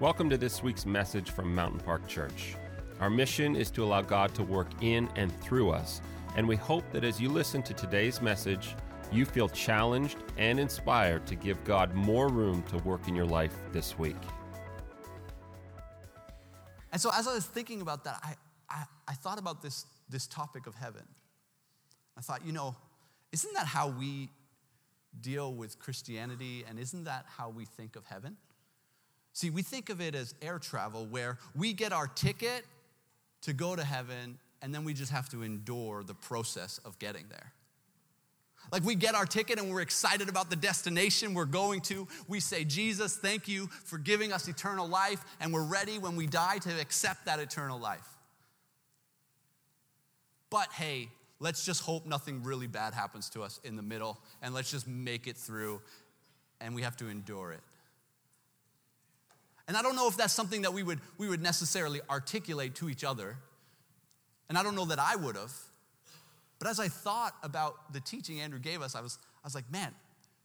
Welcome to this week's message from Mountain Park Church. Our mission is to allow God to work in and through us, and we hope that as you listen to today's message, you feel challenged and inspired to give God more room to work in your life this week. And so, as I was thinking about that, I, I, I, thought about this, this topic of heaven. I thought, you know, isn't that how we deal with Christianity, and isn't that how we think of heaven? See, we think of it as air travel where we get our ticket to go to heaven and then we just have to endure the process of getting there. Like we get our ticket and we're excited about the destination we're going to. We say, Jesus, thank you for giving us eternal life, and we're ready when we die to accept that eternal life. But hey, let's just hope nothing really bad happens to us in the middle, and let's just make it through, and we have to endure it. And I don't know if that's something that we would, we would necessarily articulate to each other. And I don't know that I would have. But as I thought about the teaching Andrew gave us, I was, I was like, man,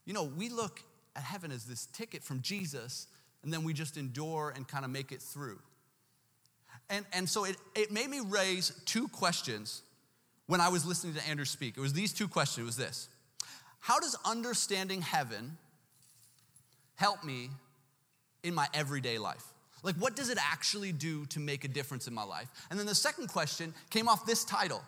you know, we look at heaven as this ticket from Jesus, and then we just endure and kind of make it through. And, and so it, it made me raise two questions when I was listening to Andrew speak. It was these two questions. It was this How does understanding heaven help me in my everyday life? Like, what does it actually do to make a difference in my life? And then the second question came off this title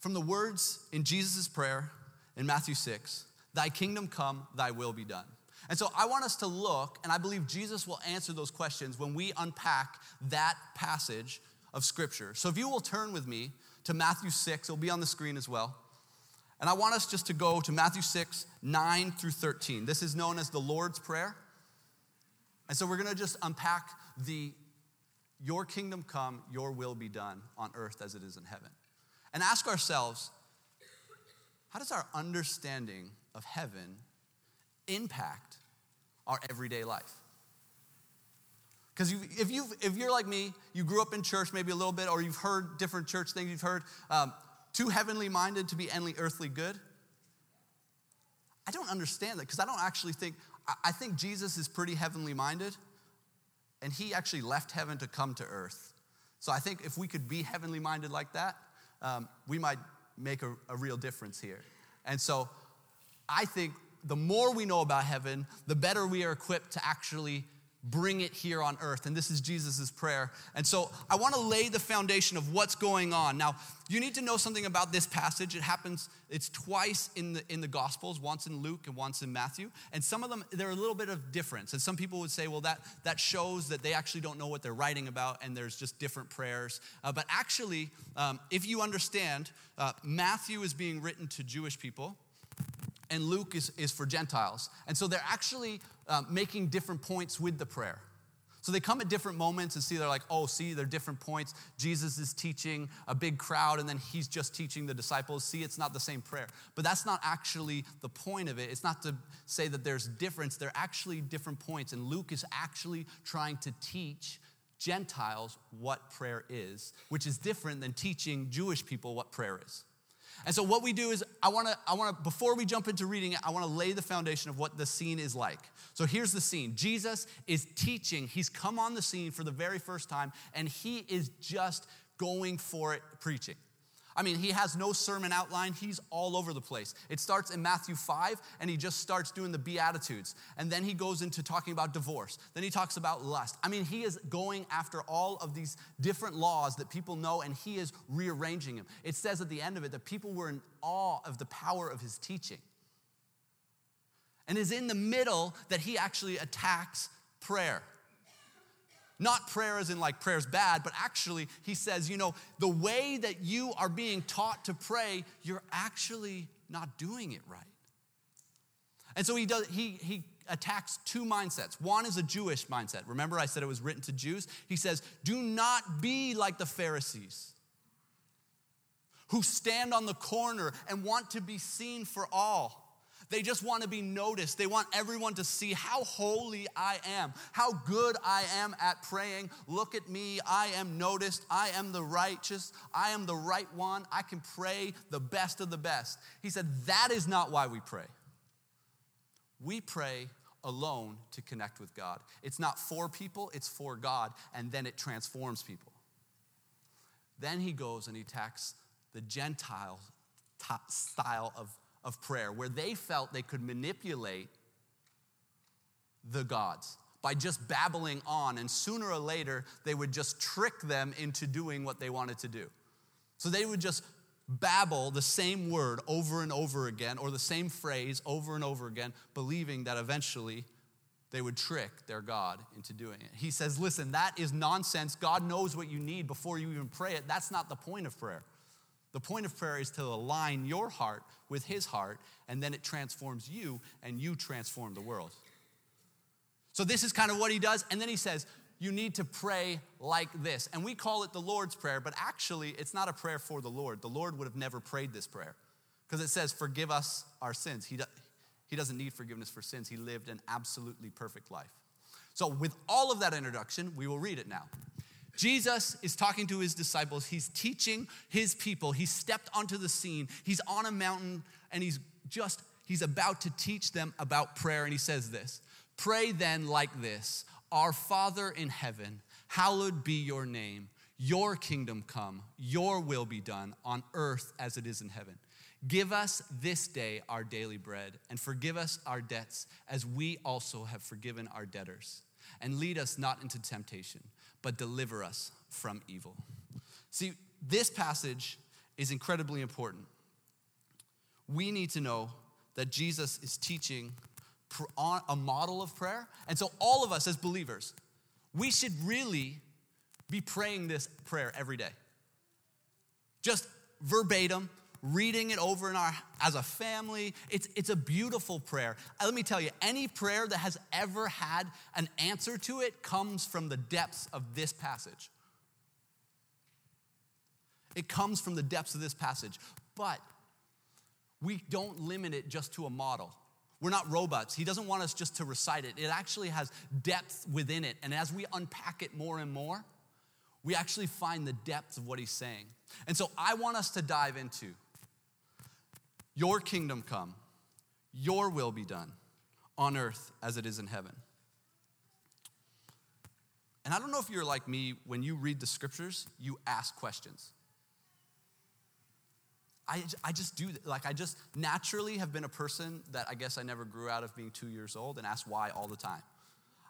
from the words in Jesus' prayer in Matthew 6 Thy kingdom come, thy will be done. And so I want us to look, and I believe Jesus will answer those questions when we unpack that passage of Scripture. So if you will turn with me to Matthew 6, it'll be on the screen as well. And I want us just to go to Matthew 6, 9 through 13. This is known as the Lord's Prayer. And so we're going to just unpack the Your kingdom come, your will be done on earth as it is in heaven. And ask ourselves, how does our understanding of heaven impact our everyday life? Because if, you if you're like me, you grew up in church maybe a little bit, or you've heard different church things, you've heard um, too heavenly minded to be earthly good. I don't understand that because I don't actually think, I think Jesus is pretty heavenly minded, and he actually left heaven to come to earth. So I think if we could be heavenly minded like that, um, we might make a, a real difference here. And so I think the more we know about heaven, the better we are equipped to actually bring it here on earth. And this is Jesus' prayer. And so I want to lay the foundation of what's going on. Now, you need to know something about this passage. It happens, it's twice in the, in the Gospels, once in Luke and once in Matthew. And some of them, they're a little bit of difference. And some people would say, well, that, that shows that they actually don't know what they're writing about and there's just different prayers. Uh, but actually, um, if you understand, uh, Matthew is being written to Jewish people and Luke is, is for Gentiles. And so they're actually uh, making different points with the prayer. So they come at different moments and see, they're like, oh, see, they're different points. Jesus is teaching a big crowd, and then he's just teaching the disciples. See, it's not the same prayer. But that's not actually the point of it. It's not to say that there's difference, they're actually different points. And Luke is actually trying to teach Gentiles what prayer is, which is different than teaching Jewish people what prayer is. And so what we do is I want to I want to before we jump into reading it, I want to lay the foundation of what the scene is like. So here's the scene. Jesus is teaching. He's come on the scene for the very first time and he is just going for it preaching. I mean, he has no sermon outline. He's all over the place. It starts in Matthew 5, and he just starts doing the Beatitudes. And then he goes into talking about divorce. Then he talks about lust. I mean, he is going after all of these different laws that people know, and he is rearranging them. It says at the end of it that people were in awe of the power of his teaching. And is in the middle that he actually attacks prayer. Not prayer as in like prayer's bad, but actually, he says, you know, the way that you are being taught to pray, you're actually not doing it right. And so he does, he, he attacks two mindsets. One is a Jewish mindset. Remember, I said it was written to Jews? He says, do not be like the Pharisees who stand on the corner and want to be seen for all. They just want to be noticed. They want everyone to see how holy I am, how good I am at praying. Look at me. I am noticed. I am the righteous. I am the right one. I can pray the best of the best. He said, That is not why we pray. We pray alone to connect with God. It's not for people, it's for God, and then it transforms people. Then he goes and he attacks the Gentile style of, of prayer, where they felt they could manipulate the gods by just babbling on, and sooner or later, they would just trick them into doing what they wanted to do. So they would just babble the same word over and over again, or the same phrase over and over again, believing that eventually they would trick their God into doing it. He says, Listen, that is nonsense. God knows what you need before you even pray it. That's not the point of prayer. The point of prayer is to align your heart with His heart, and then it transforms you, and you transform the world. So, this is kind of what He does. And then He says, You need to pray like this. And we call it the Lord's Prayer, but actually, it's not a prayer for the Lord. The Lord would have never prayed this prayer because it says, Forgive us our sins. He, he doesn't need forgiveness for sins. He lived an absolutely perfect life. So, with all of that introduction, we will read it now. Jesus is talking to his disciples. He's teaching his people. He stepped onto the scene. He's on a mountain and he's just, he's about to teach them about prayer. And he says this Pray then like this Our Father in heaven, hallowed be your name. Your kingdom come, your will be done on earth as it is in heaven. Give us this day our daily bread, and forgive us our debts as we also have forgiven our debtors. And lead us not into temptation, but deliver us from evil. See, this passage is incredibly important. We need to know that Jesus is teaching a model of prayer. And so, all of us as believers, we should really be praying this prayer every day. Just verbatim, reading it over in our as a family. It's, it's a beautiful prayer. Uh, let me tell you, any prayer that has ever had an answer to it comes from the depths of this passage. It comes from the depths of this passage. But we don't limit it just to a model. We're not robots. He doesn't want us just to recite it. It actually has depth within it. And as we unpack it more and more, we actually find the depth of what he's saying. And so I want us to dive into your kingdom come, your will be done on earth as it is in heaven. And I don't know if you're like me, when you read the scriptures, you ask questions. I, I just do, like, I just naturally have been a person that I guess I never grew out of being two years old and ask why all the time.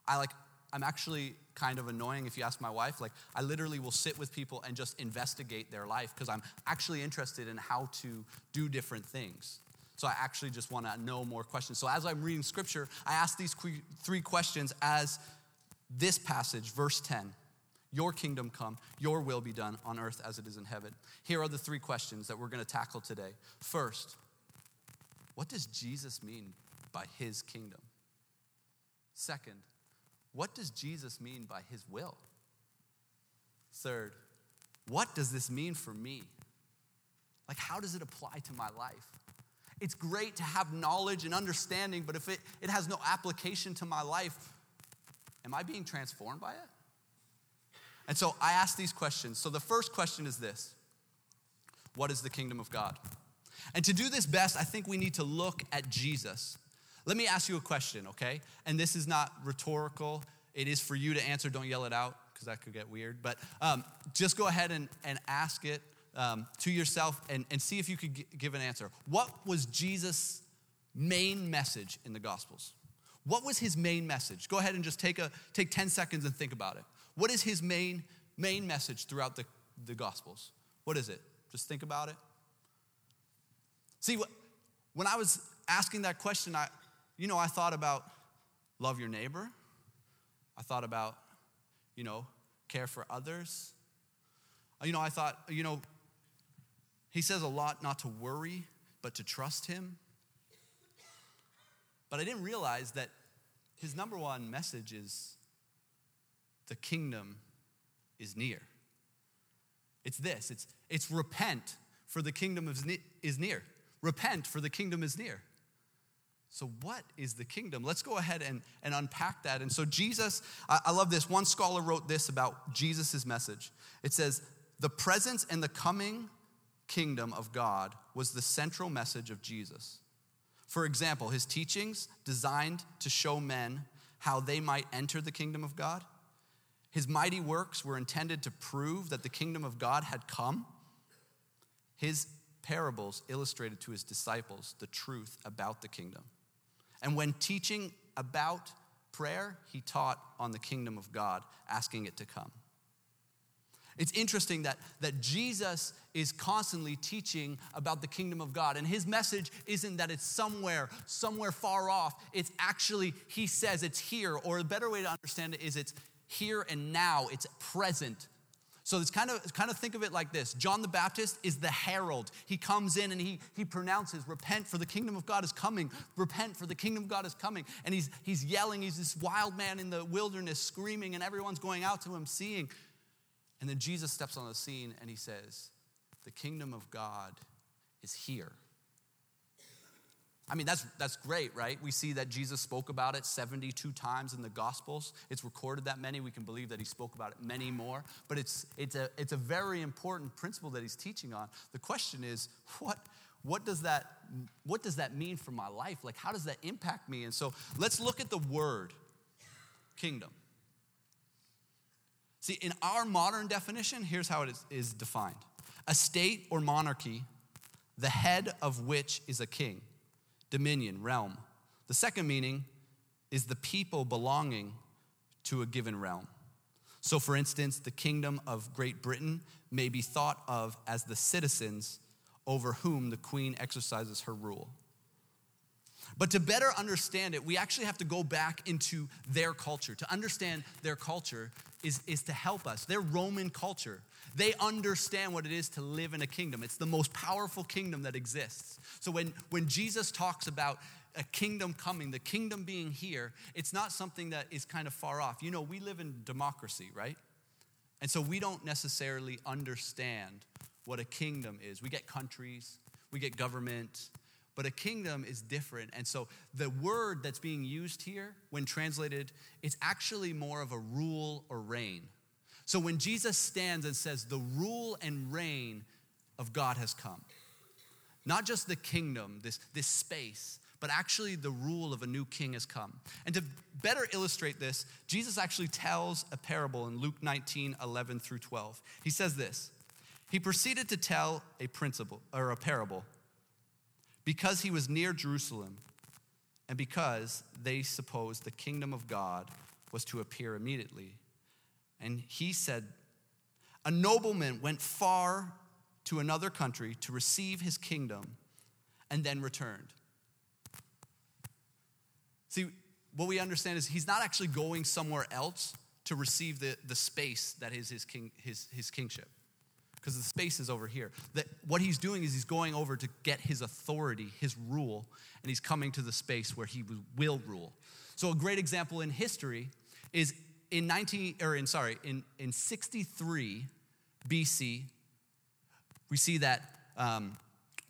I like, I'm actually kind of annoying if you ask my wife. Like, I literally will sit with people and just investigate their life because I'm actually interested in how to do different things. So I actually just want to know more questions. So as I'm reading scripture, I ask these three questions as this passage, verse 10 Your kingdom come, your will be done on earth as it is in heaven. Here are the three questions that we're going to tackle today. First, what does Jesus mean by his kingdom? Second, what does Jesus mean by his will? Third, what does this mean for me? Like, how does it apply to my life? It's great to have knowledge and understanding, but if it, it has no application to my life, am I being transformed by it? And so I ask these questions. So the first question is this What is the kingdom of God? And to do this best, I think we need to look at Jesus. Let me ask you a question, okay? And this is not rhetorical, it is for you to answer. Don't yell it out because that could get weird. But um, just go ahead and, and ask it um, to yourself and, and see if you could g- give an answer. What was Jesus' main message in the Gospels? What was his main message? Go ahead and just take, a, take 10 seconds and think about it. What is his main, main message throughout the, the Gospels? What is it? Just think about it. See, when I was asking that question, I, you know, I thought about love your neighbor. I thought about, you know, care for others. Uh, you know, I thought, you know, he says a lot not to worry, but to trust him. But I didn't realize that his number one message is the kingdom is near. It's this it's, it's repent, for the kingdom is near. Repent, for the kingdom is near. So, what is the kingdom? Let's go ahead and, and unpack that. And so, Jesus, I, I love this. One scholar wrote this about Jesus' message. It says, The presence and the coming kingdom of God was the central message of Jesus. For example, his teachings designed to show men how they might enter the kingdom of God. His mighty works were intended to prove that the kingdom of God had come. His parables illustrated to his disciples the truth about the kingdom. And when teaching about prayer, he taught on the kingdom of God, asking it to come. It's interesting that, that Jesus is constantly teaching about the kingdom of God. And his message isn't that it's somewhere, somewhere far off. It's actually, he says it's here. Or a better way to understand it is it's here and now, it's present. So it's kind of kind of think of it like this. John the Baptist is the herald. He comes in and he he pronounces, "Repent for the kingdom of God is coming. Repent for the kingdom of God is coming." And he's he's yelling, he's this wild man in the wilderness screaming and everyone's going out to him seeing. And then Jesus steps on the scene and he says, The kingdom of God is here. I mean, that's, that's great, right? We see that Jesus spoke about it 72 times in the Gospels. It's recorded that many. We can believe that he spoke about it many more. But it's, it's, a, it's a very important principle that he's teaching on. The question is, what, what, does that, what does that mean for my life? Like, how does that impact me? And so let's look at the word kingdom. See, in our modern definition, here's how it is, is defined a state or monarchy, the head of which is a king, dominion, realm. The second meaning is the people belonging to a given realm. So, for instance, the kingdom of Great Britain may be thought of as the citizens over whom the queen exercises her rule. But to better understand it, we actually have to go back into their culture. To understand their culture is, is to help us. Their Roman culture, they understand what it is to live in a kingdom. It's the most powerful kingdom that exists. So when, when Jesus talks about a kingdom coming, the kingdom being here, it's not something that is kind of far off. You know, we live in democracy, right? And so we don't necessarily understand what a kingdom is. We get countries, we get government, but a kingdom is different. And so the word that's being used here, when translated, it's actually more of a rule or reign. So when Jesus stands and says, the rule and reign of God has come, not just the kingdom, this, this space, but actually the rule of a new king has come. And to better illustrate this, Jesus actually tells a parable in Luke 19 11 through 12. He says this He proceeded to tell a principle or a parable because he was near Jerusalem and because they supposed the kingdom of God was to appear immediately. And he said, A nobleman went far to another country to receive his kingdom and then returned. See, what we understand is he's not actually going somewhere else to receive the, the space that is his, king, his, his kingship because the space is over here. That what he's doing is he's going over to get his authority, his rule, and he's coming to the space where he will rule. So a great example in history is in 19 or in sorry, in, in 63 BC, we see that um,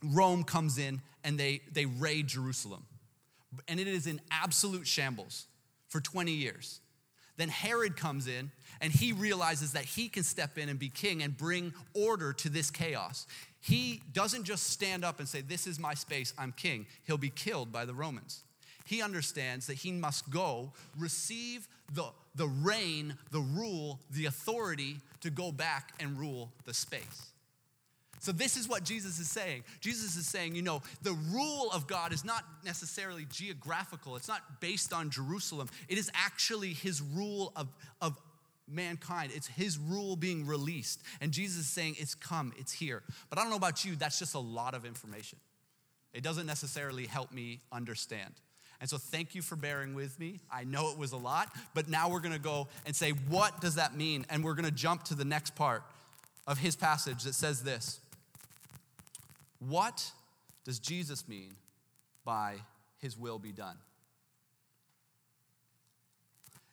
Rome comes in and they, they raid Jerusalem. And it is in absolute shambles for 20 years. Then Herod comes in and he realizes that he can step in and be king and bring order to this chaos. He doesn't just stand up and say, This is my space, I'm king. He'll be killed by the Romans. He understands that he must go receive the, the reign, the rule, the authority to go back and rule the space. So, this is what Jesus is saying. Jesus is saying, you know, the rule of God is not necessarily geographical, it's not based on Jerusalem. It is actually his rule of, of mankind, it's his rule being released. And Jesus is saying, it's come, it's here. But I don't know about you, that's just a lot of information. It doesn't necessarily help me understand. And so, thank you for bearing with me. I know it was a lot, but now we're gonna go and say, what does that mean? And we're gonna jump to the next part of his passage that says this what does Jesus mean by his will be done?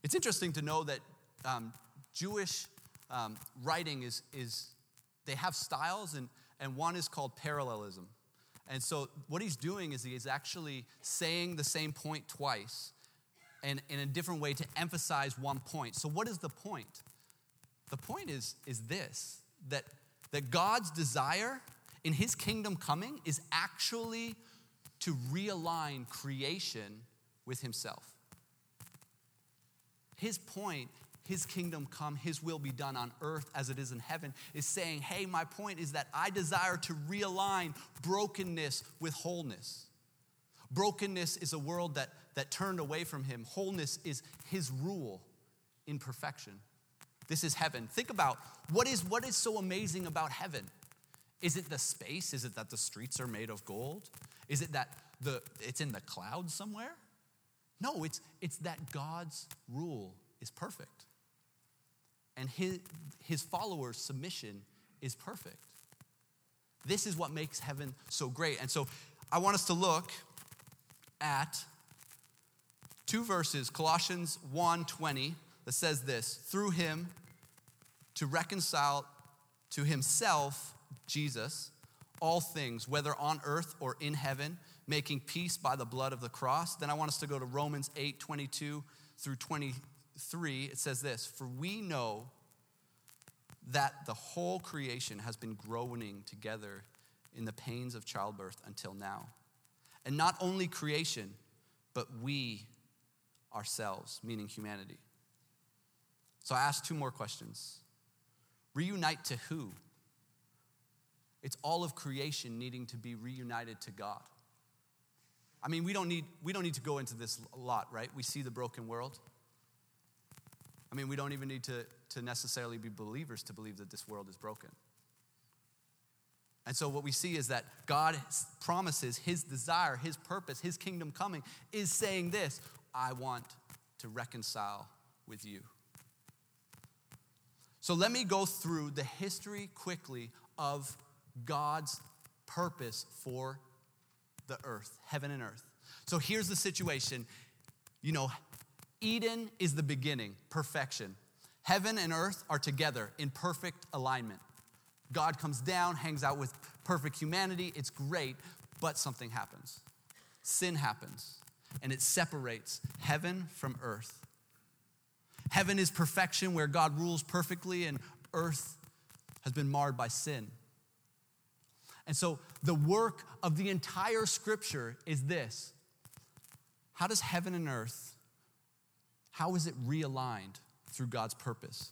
It's interesting to know that um, Jewish um, writing is, is, they have styles, and, and one is called parallelism. And so what he's doing is he is actually saying the same point twice and in a different way to emphasize one point. So what is the point? The point is, is this that, that God's desire in his kingdom coming is actually to realign creation with himself. His point, his kingdom come, his will be done on earth as it is in heaven, is saying, hey, my point is that I desire to realign brokenness with wholeness. Brokenness is a world that, that turned away from him, wholeness is his rule in perfection. This is heaven. Think about what is, what is so amazing about heaven? Is it the space? Is it that the streets are made of gold? Is it that the, it's in the clouds somewhere? No, it's, it's that God's rule is perfect. And his, his followers' submission is perfect. This is what makes heaven so great. And so I want us to look at two verses, Colossians 1:20, that says this, through him to reconcile to himself, Jesus, all things, whether on earth or in heaven, making peace by the blood of the cross. Then I want us to go to Romans 8 22 through 23. It says this For we know that the whole creation has been groaning together in the pains of childbirth until now. And not only creation, but we ourselves, meaning humanity. So I ask two more questions. Reunite to who? It's all of creation needing to be reunited to God. I mean, we don't need, we don't need to go into this a lot, right? We see the broken world. I mean, we don't even need to, to necessarily be believers to believe that this world is broken. And so, what we see is that God promises his desire, his purpose, his kingdom coming is saying this I want to reconcile with you. So, let me go through the history quickly of God's purpose for the earth, heaven and earth. So, here's the situation. You know, Eden is the beginning, perfection. Heaven and earth are together in perfect alignment. God comes down, hangs out with perfect humanity. It's great, but something happens. Sin happens, and it separates heaven from earth. Heaven is perfection where God rules perfectly, and earth has been marred by sin. And so, the work of the entire scripture is this How does heaven and earth, how is it realigned through God's purpose?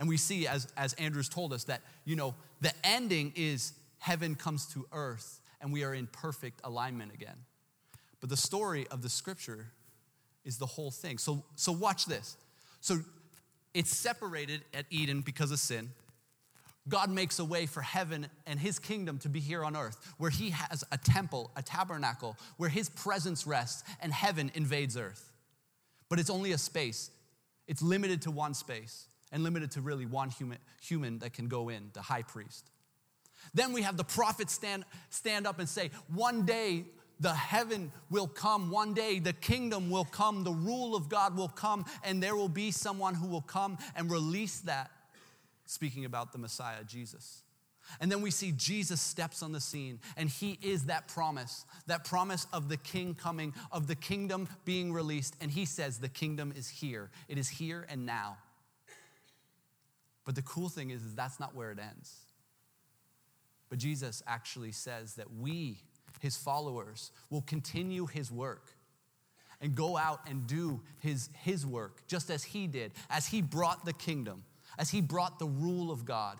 And we see, as, as Andrew's told us, that, you know, the ending is heaven comes to earth and we are in perfect alignment again. But the story of the scripture is the whole thing. So, so watch this. So it's separated at Eden because of sin. God makes a way for heaven and his kingdom to be here on earth, where he has a temple, a tabernacle, where his presence rests and heaven invades earth. But it's only a space, it's limited to one space and limited to really one human, human that can go in, the high priest. Then we have the prophets stand, stand up and say, One day the heaven will come, one day the kingdom will come, the rule of God will come, and there will be someone who will come and release that. Speaking about the Messiah, Jesus. And then we see Jesus steps on the scene, and he is that promise, that promise of the king coming, of the kingdom being released. And he says, The kingdom is here. It is here and now. But the cool thing is, is that's not where it ends. But Jesus actually says that we, his followers, will continue his work and go out and do his, his work just as he did, as he brought the kingdom, as he brought the rule of God.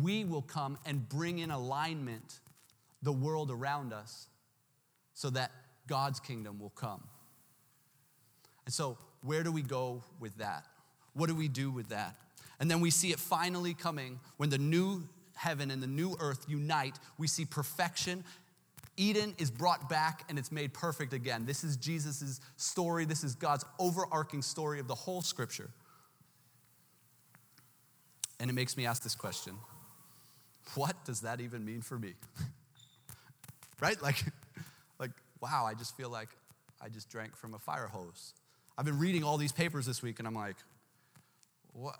We will come and bring in alignment the world around us so that God's kingdom will come. And so, where do we go with that? What do we do with that? And then we see it finally coming when the new heaven and the new earth unite. We see perfection. Eden is brought back and it's made perfect again. This is Jesus' story. This is God's overarching story of the whole scripture. And it makes me ask this question What does that even mean for me? right? Like, like, wow, I just feel like I just drank from a fire hose. I've been reading all these papers this week and I'm like, what?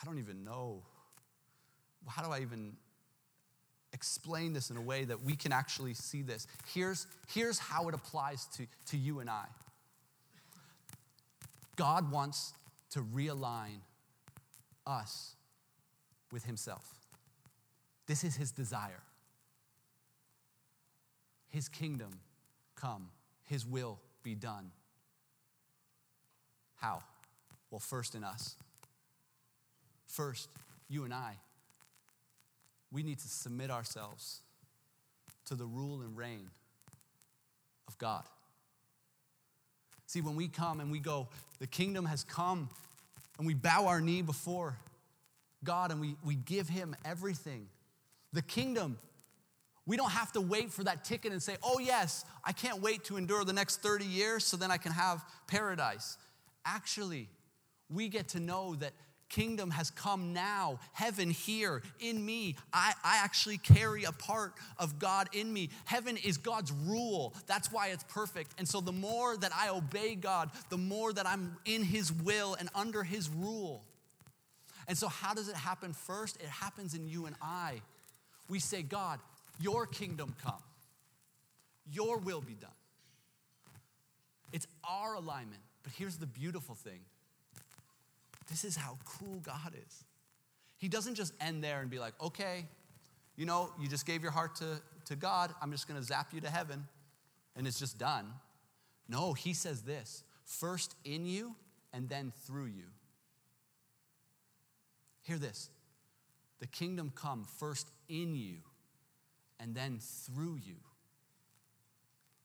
I don't even know. How do I even explain this in a way that we can actually see this? Here's, here's how it applies to, to you and I God wants to realign us with Himself. This is His desire. His kingdom come, His will be done. How? Well, first in us. First, you and I. We need to submit ourselves to the rule and reign of God. See, when we come and we go, the kingdom has come, and we bow our knee before God and we, we give Him everything. The kingdom, we don't have to wait for that ticket and say, oh, yes, I can't wait to endure the next 30 years so then I can have paradise. Actually, we get to know that kingdom has come now, heaven here in me. I, I actually carry a part of God in me. Heaven is God's rule. That's why it's perfect. And so the more that I obey God, the more that I'm in His will and under His rule. And so, how does it happen first? It happens in you and I. We say, God, your kingdom come, your will be done. It's our alignment. But here's the beautiful thing this is how cool God is. He doesn't just end there and be like, okay, you know, you just gave your heart to, to God, I'm just gonna zap you to heaven, and it's just done. No, He says this first in you and then through you. Hear this the kingdom come first in you and then through you.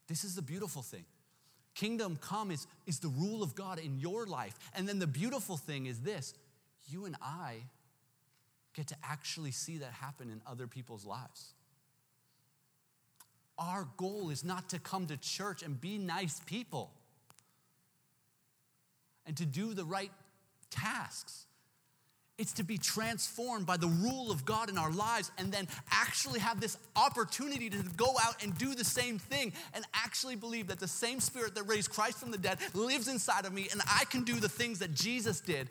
This is the beautiful thing. Kingdom come is, is the rule of God in your life. And then the beautiful thing is this you and I get to actually see that happen in other people's lives. Our goal is not to come to church and be nice people and to do the right tasks. It's to be transformed by the rule of God in our lives and then actually have this opportunity to go out and do the same thing and actually believe that the same spirit that raised Christ from the dead lives inside of me and I can do the things that Jesus did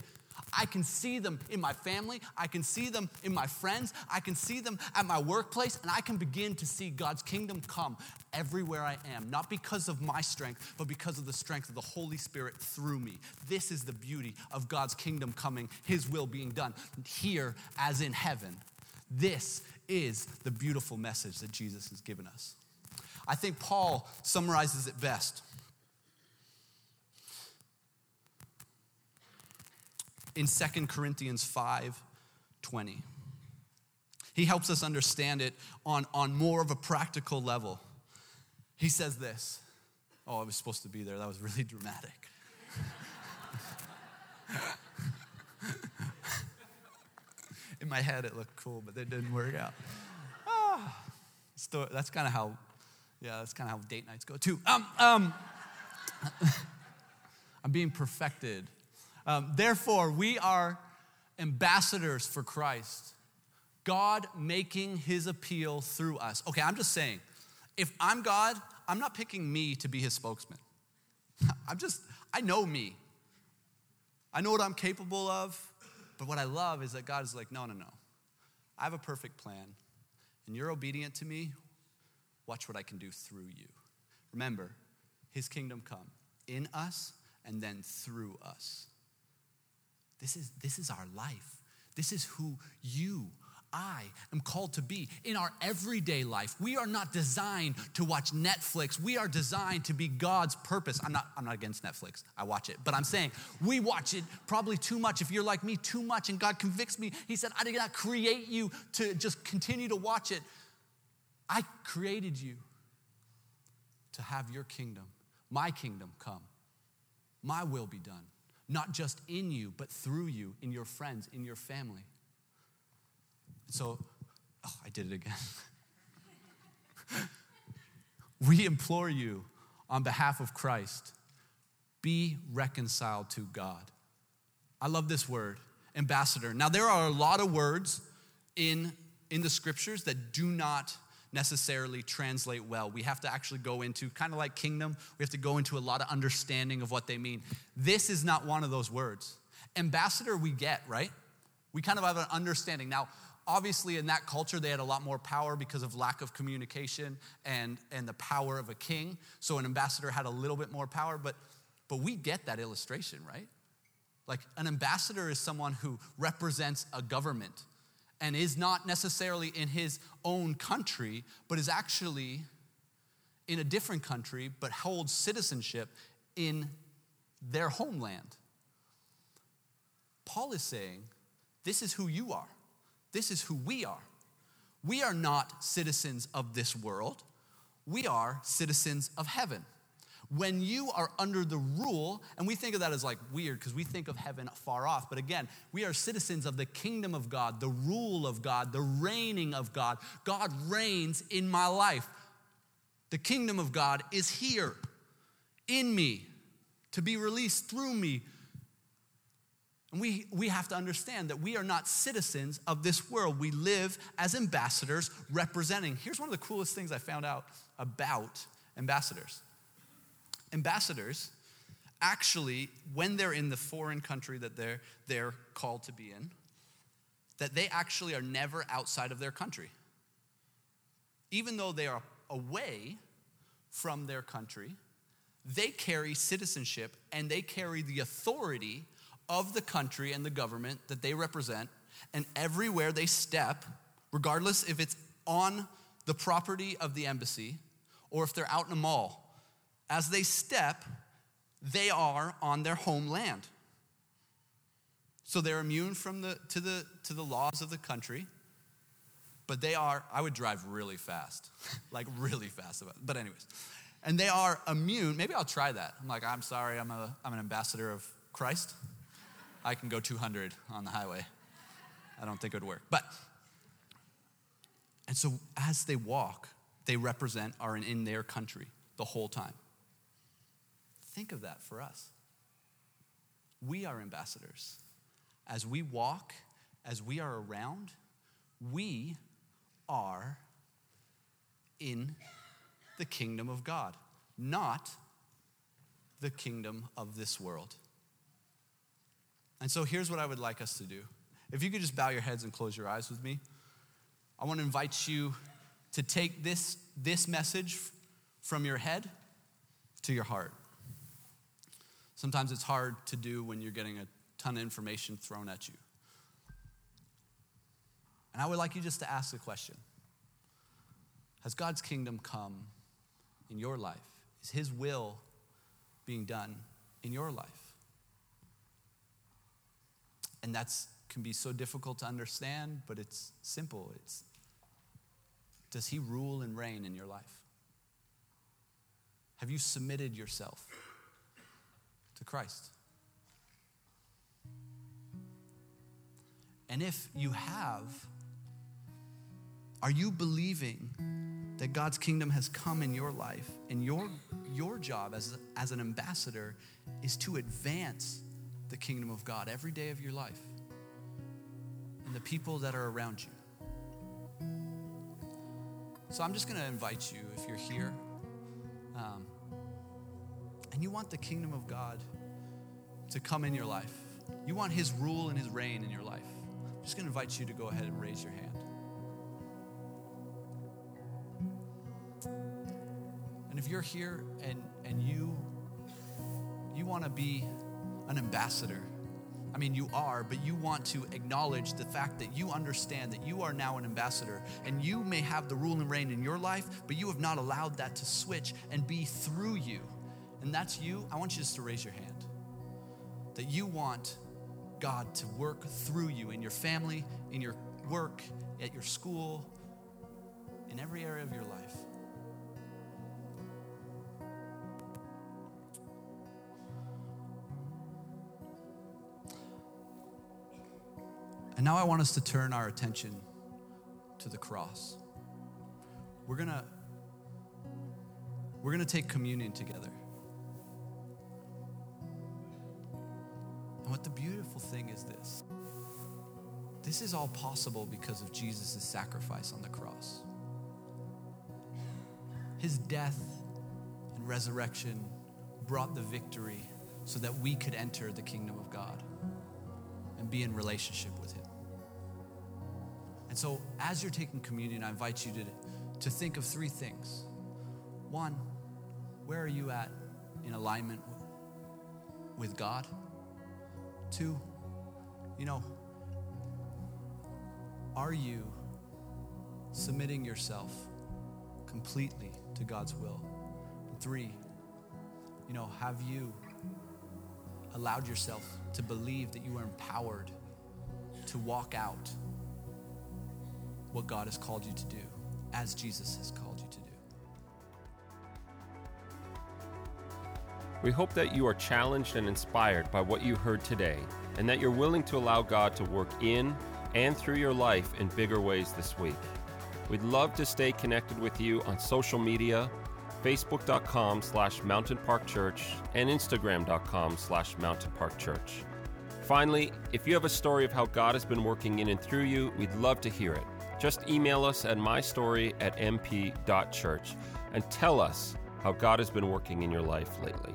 I can see them in my family. I can see them in my friends. I can see them at my workplace. And I can begin to see God's kingdom come everywhere I am, not because of my strength, but because of the strength of the Holy Spirit through me. This is the beauty of God's kingdom coming, His will being done here as in heaven. This is the beautiful message that Jesus has given us. I think Paul summarizes it best in 2 Corinthians 5 20. He helps us understand it on, on more of a practical level. He says this. Oh, I was supposed to be there. That was really dramatic. in my head, it looked cool, but it didn't work out. Ah, that's kind of how, yeah, that's kind of how date nights go too. Um, um, I'm being perfected um, Therefore, we are ambassadors for Christ, God making his appeal through us. Okay, I'm just saying, if I'm God, I'm not picking me to be his spokesman. I'm just, I know me. I know what I'm capable of, but what I love is that God is like, no, no, no. I have a perfect plan, and you're obedient to me. Watch what I can do through you. Remember, his kingdom come in us and then through us. This is, this is our life. This is who you, I am called to be in our everyday life. We are not designed to watch Netflix. We are designed to be God's purpose. I'm not, I'm not against Netflix. I watch it. But I'm saying we watch it probably too much. If you're like me, too much, and God convicts me, He said, I did not create you to just continue to watch it. I created you to have your kingdom, my kingdom come, my will be done not just in you, but through you, in your friends, in your family. So, oh, I did it again. we implore you on behalf of Christ be reconciled to God. I love this word, ambassador. Now, there are a lot of words in, in the scriptures that do not necessarily translate well. We have to actually go into, kind of like kingdom, we have to go into a lot of understanding of what they mean. This is not one of those words. Ambassador, we get, right? We kind of have an understanding. Now, obviously, in that culture, they had a lot more power because of lack of communication and, and the power of a king. So an ambassador had a little bit more power, but, but we get that illustration, right? Like an ambassador is someone who represents a government and is not necessarily in his own country, but is actually in a different country but holds citizenship in their homeland. Paul is saying, This is who you are. This is who we are. We are not citizens of this world, we are citizens of heaven. When you are under the rule, and we think of that as like weird because we think of heaven far off, but again, we are citizens of the kingdom of God, the rule of God, the reigning of God. God reigns in my life. The kingdom of God is here in me to be released through me. And we, we have to understand that we are not citizens of this world. We live as ambassadors representing. Here's one of the coolest things I found out about ambassadors ambassadors actually, when they're in the foreign country that they're, they're called to be in, that they actually are never outside of their country. Even though they are away from their country, they carry citizenship and they carry the authority of the country and the government that they represent. And everywhere they step, regardless if it's on the property of the embassy or if they're out in a mall, as they step, they are on their homeland. So they're immune from the, to, the, to the laws of the country, but they are, I would drive really fast, like really fast. But, anyways, and they are immune. Maybe I'll try that. I'm like, I'm sorry, I'm, a, I'm an ambassador of Christ. I can go 200 on the highway. I don't think it would work. But, and so as they walk, they represent, are in their country the whole time. Think of that for us. We are ambassadors. As we walk, as we are around, we are in the kingdom of God, not the kingdom of this world. And so here's what I would like us to do. If you could just bow your heads and close your eyes with me, I want to invite you to take this, this message from your head to your heart. Sometimes it's hard to do when you're getting a ton of information thrown at you. And I would like you just to ask the question Has God's kingdom come in your life? Is His will being done in your life? And that can be so difficult to understand, but it's simple. It's does He rule and reign in your life? Have you submitted yourself? To Christ? And if you have, are you believing that God's kingdom has come in your life and your, your job as, as an ambassador is to advance the kingdom of God every day of your life and the people that are around you? So I'm just going to invite you, if you're here, um, and you want the kingdom of God to come in your life, you want His rule and His reign in your life, I'm just going to invite you to go ahead and raise your hand. And if you're here and, and you, you want to be an ambassador, I mean, you are, but you want to acknowledge the fact that you understand that you are now an ambassador and you may have the rule and reign in your life, but you have not allowed that to switch and be through you and that's you, I want you just to raise your hand. That you want God to work through you in your family, in your work, at your school, in every area of your life. And now I want us to turn our attention to the cross. We're going to we're going to take communion together. And what the beautiful thing is this this is all possible because of Jesus' sacrifice on the cross. His death and resurrection brought the victory so that we could enter the kingdom of God and be in relationship with Him. And so, as you're taking communion, I invite you to, to think of three things. One, where are you at in alignment with God? Two, you know, are you submitting yourself completely to God's will? Three, you know, have you allowed yourself to believe that you are empowered to walk out what God has called you to do as Jesus has called We hope that you are challenged and inspired by what you heard today, and that you're willing to allow God to work in and through your life in bigger ways this week. We'd love to stay connected with you on social media, facebook.com slash Mountain Park Church and instagram.com slash Mountain Park Church. Finally, if you have a story of how God has been working in and through you, we'd love to hear it. Just email us at mystory at mp.church and tell us how God has been working in your life lately.